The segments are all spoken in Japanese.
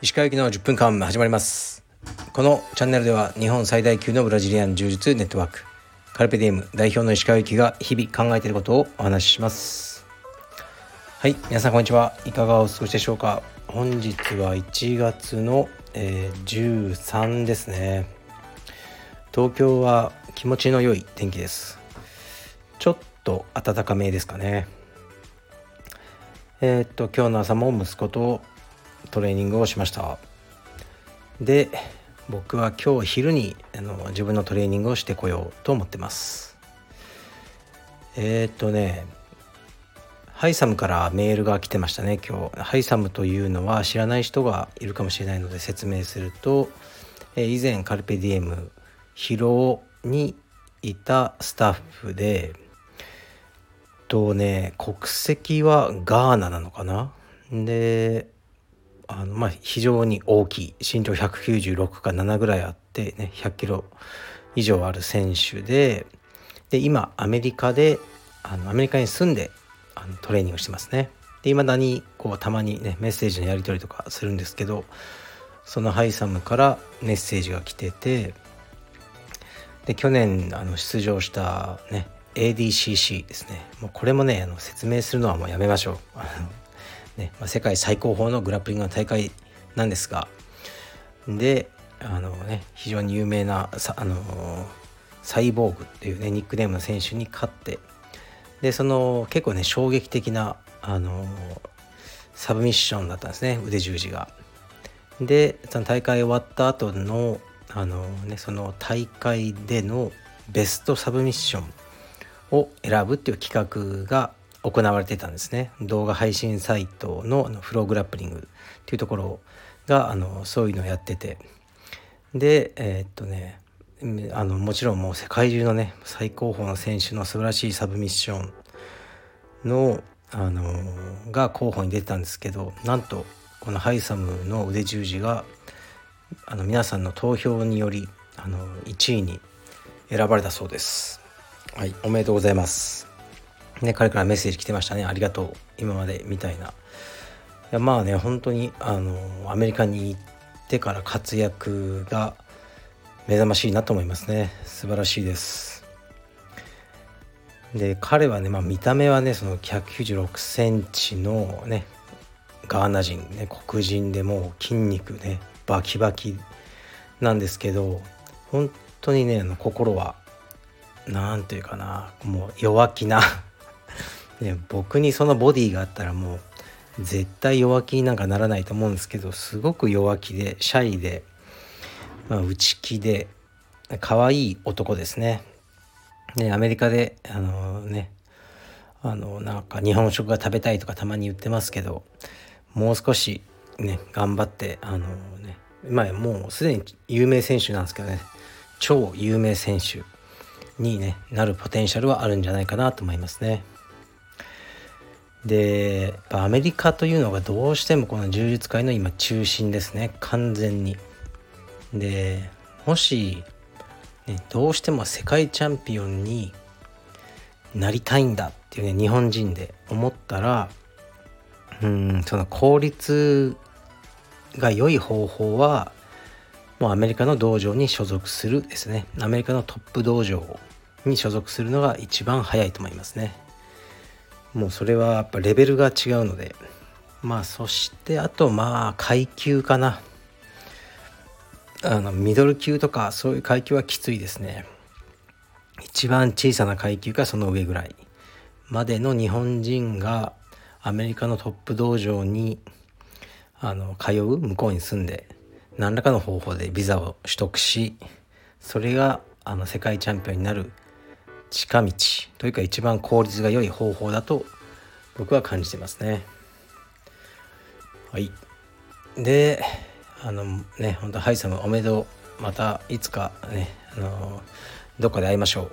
石川行きの10分間始まります。このチャンネルでは日本最大級のブラジリアン柔術ネットワークカルペディエム代表の石川行きが日々考えていることをお話しします。はい皆さんこんにちは。いかがお過ごしでしょうか。本日は1月の、えー、13ですね。東京は気持ちの良い天気です。ちょっと暖かめですかね。えー、っと今日の朝も息子とトレーニングをしました。で僕は今日昼にあの自分のトレーニングをしてこようと思ってます。えー、っとねハイサムからメールが来てましたね今日。ハイサムというのは知らない人がいるかもしれないので説明すると、え以前カルペディエム広尾にいたスタッフでとね国籍はガーナなのかな？であのまあ非常に大きい身長196か7ぐらいあってね100キロ以上ある選手でで今アメリカであのアメリカに住んであのトレーニングしてますね。で未だにこうたまにねメッセージのやり取りとかするんですけどそのハイサムからメッセージが来ててで去年あの出場したね ADCC ですね。もうこれもねあの説明するのはもうやめましょう。ねまあ、世界最高峰のグラップリングの大会なんですが。であのね非常に有名なさあのサイボーグっていうねニックネームの選手に勝って。でその結構ね衝撃的なあのサブミッションだったんですね腕十字が。でその大会終わった後のあのねその大会でのベストサブミッションを選ぶっていう企画が行われてたんですね動画配信サイトのフローグラップリングっていうところがあのそういうのをやっててでえー、っとねあのもちろんもう世界中のね最高峰の選手の素晴らしいサブミッションのあのが候補に出てたんですけどなんとこのハイサムの腕十字があの皆さんの投票によりあの1位に選ばれたそうです。はい、おめでとうございます。ね、彼からメッセージ来てましたね。ありがとう。今までみたいな。いやまあね、本当にあのアメリカに行ってから活躍が目覚ましいなと思いますね。素晴らしいです。で、彼はね、まあ、見た目はね、その196センチのね、ガーナ人、ね、黒人でもう筋肉ね、バキバキなんですけど、本当にね、あの心は、何て言うかな、もう弱気な。ね、僕にそのボディがあったらもう絶対弱気になんかならないと思うんですけどすごく弱気でシャイで、まあ、内気で可愛い男ですね。ねアメリカであのねあのなんか日本食が食べたいとかたまに言ってますけどもう少しね頑張ってあのねまあもうすでに有名選手なんですけどね。超有名選手。に、ね、なるポテンシャルはあるんじゃないかなと思いますね。でアメリカというのがどうしてもこの柔術界の今中心ですね完全に。でもし、ね、どうしても世界チャンピオンになりたいんだっていうね日本人で思ったらうんその効率が良い方法はもうアメリカの道場に所属するですね。アメリカのトップ道場に所属するのが一番早いと思いますね。もうそれはやっぱレベルが違うので。まあそしてあとまあ階級かな。あのミドル級とかそういう階級はきついですね。一番小さな階級かその上ぐらい。までの日本人がアメリカのトップ道場にあの通う向こうに住んで何らかの方法でビザを取得しそれがあの世界チャンピオンになる近道というか一番効率が良い方法だと僕は感じてますね。はい。で、あのね、本当ハイサムおめでとう。またいつかね、あのどっかで会いましょ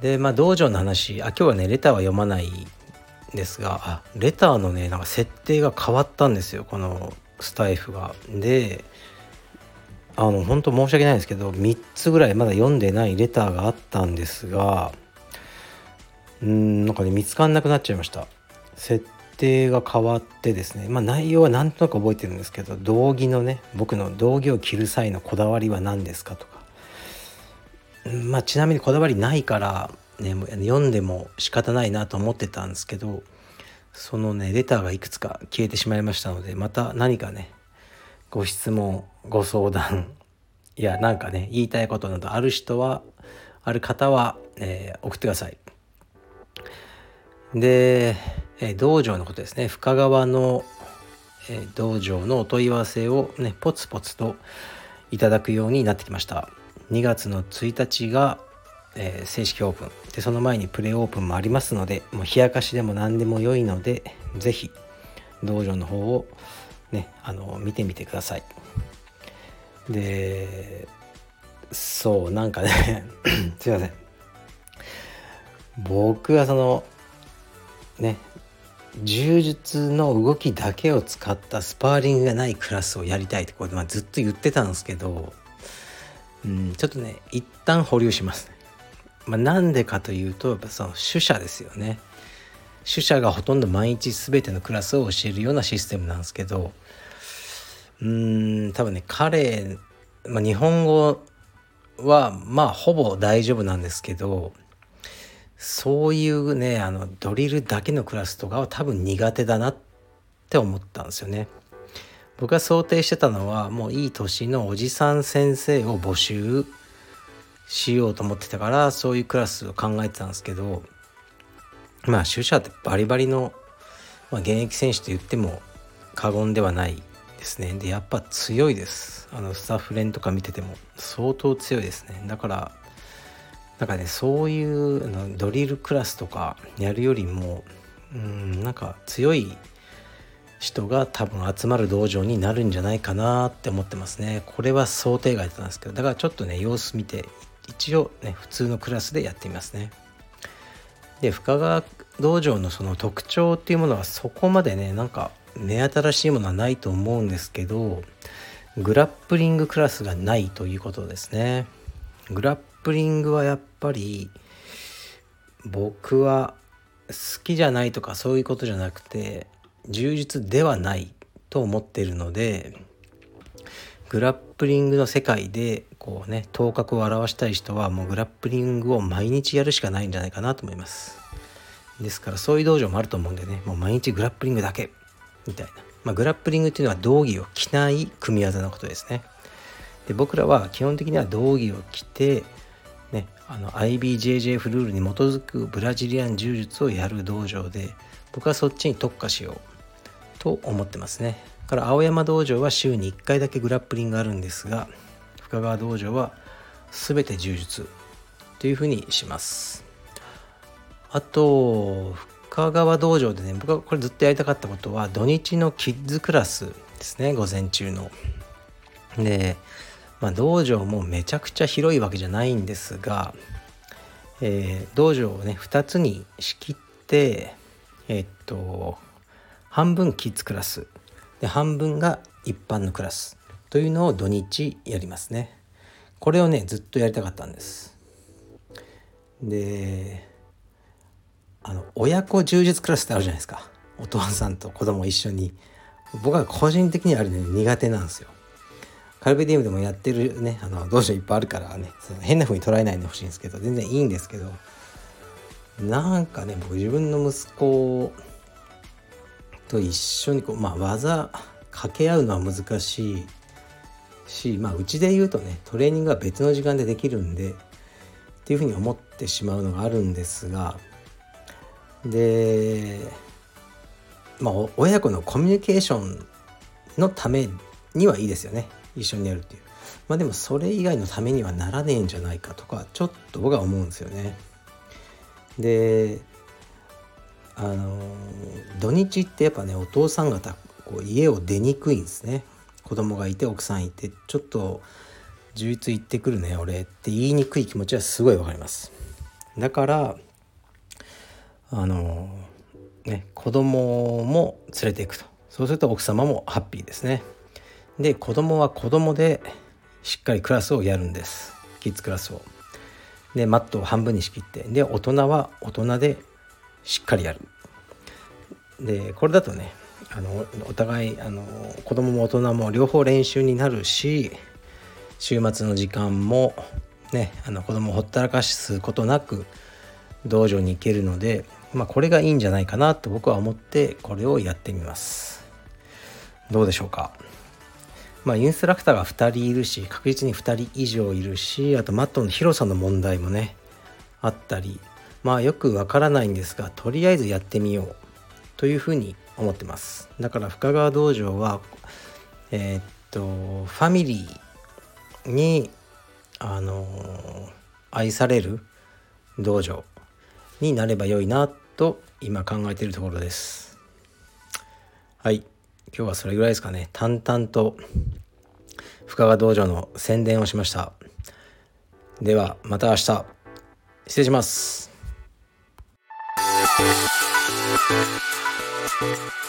う。で、まあ道場の話、あ、今日はね、レターは読まないんですが、あ、レターのね、なんか設定が変わったんですよ、このスタイフが。で、あの本当申し訳ないんですけど3つぐらいまだ読んでないレターがあったんですがうんなんかね見つかんなくなっちゃいました設定が変わってですねまあ内容はなんとなく覚えてるんですけど道着のね僕の道着を着る際のこだわりは何ですかとかまあちなみにこだわりないからね読んでも仕方ないなと思ってたんですけどそのねレターがいくつか消えてしまいましたのでまた何かねご質問ご相談いやなんかね言いたいことなどある人はある方は、えー、送ってください。で、えー、道場のことですね深川の、えー、道場のお問い合わせをねポツポツといただくようになってきました。2月の1日が、えー、正式オープン。でその前にプレオープンもありますのでもう冷やかしでも何でも良いので是非道場の方をねあの見てみてください。でそうなんかね すいません。僕はそのね柔術の動きだけを使ったスパーリングがないクラスをやりたいってこれ、まあ、ずっと言ってたんですけどうん、ちょっとね一旦保留しますね、まあ、なんでかというとやっぱその主者ですよね主者がほとんど毎日全てのクラスを教えるようなシステムなんですけどうん多分ね彼、まあ、日本語はまあほぼ大丈夫なんですけどそういうねあのドリルだけのクラスとかは多分苦手だなって思ったんですよね。僕が想定してたのはもういい年のおじさん先生を募集しようと思ってたからそういうクラスを考えてたんですけどまあ主者ってバリバリの、まあ、現役選手と言っても過言ではないですね。でやっぱ強いです。あのスタッフ連とか見てても相当強いですね。だからなんかねそういうのドリルクラスとかやるよりもうんなんか強い人が多分集まる道場になるんじゃないかなって思ってますね。これは想定外だったんですけど。だからちょっとね様子見て一応ね普通のクラスでやってみますね。で深川道場のその特徴っていうものはそこまでねなんか目新しいものはないと思うんですけどグラップリングクラスがないということですね。グラップリングはやっぱり僕は好きじゃないとかそういうことじゃなくて充実ではないと思ってるのでグラップリングの世界でこうね頭角を現したい人はもうグラップリングを毎日やるしかないんじゃないかなと思います。ですからそういう道場もあると思うんでねもう毎日グラップリングだけみたいな、まあ、グラップリングっていうのは道着を着ない組み技のことですね。で僕らは基本的には道着を着てね、あの IBJJF ルールに基づくブラジリアン柔術をやる道場で僕はそっちに特化しよう。と思ってますね。から青山道場は週に1回だけグラップリングがあるんですが深川道場は全て柔術というふうにします。あと深川道場でね僕はこれずっとやりたかったことは土日のキッズクラスですね午前中の。で、まあ、道場もめちゃくちゃ広いわけじゃないんですが、えー、道場をね2つに仕切ってえー、っと半分キッズクラス。で半分が一般のクラス。というのを土日やりますね。これをねずっとやりたかったんです。であの親子充実クラスってあるじゃないですか。お父さんと子供一緒に。僕は個人的にはあれね苦手なんですよ。カルベディウムでもやってるねあの道場いっぱいあるからねその変な風に捉えないでほしいんですけど全然いいんですけどなんかね僕自分の息子と一緒にこう、まあ、技掛け合うのは難しい。し、まあ、うちで言うとねトレーニングは別の時間でできるんでっていうふうに思ってしまうのがあるんですがでまあ親子のコミュニケーションのためにはいいですよね。一緒にやるっていう。まあでもそれ以外のためにはならねえんじゃないかとかちょっと僕は思うんですよね。であの土日ってやっぱねお父さん方こう家を出にくいんですね。子供がいて奥さんいてちょっと充実行ってくるね俺って言いにくい気持ちはすごいわかります。だからあのね子供も連れていくと。そうすると奥様もハッピーですね。で子供は子供でしっかりクラスをやるんです。キッズクラスを。でマットを半分に仕切って。で大人は大人でしっかりやる。でこれだとねあのお互いあの子供も大人も両方練習になるし週末の時間もねあの子供をほったらかすことなく道場に行けるので、まあ、これがいいんじゃないかなと僕は思ってこれをやってみます。どうでしょうか？まあインストラクターが2人いるし確実に2人以上いるしあとマットの広さの問題もねあったりまあよくわからないんですがとりあえずやってみようというふうに思ってます。だから深川道場はえー、っとファミリーにあの愛される道場になれば良いなと今考えているところです。はい。今日はそれぐらいですかね。淡々と深川道場の宣伝をしました。ではまた明日。失礼します。Thank you.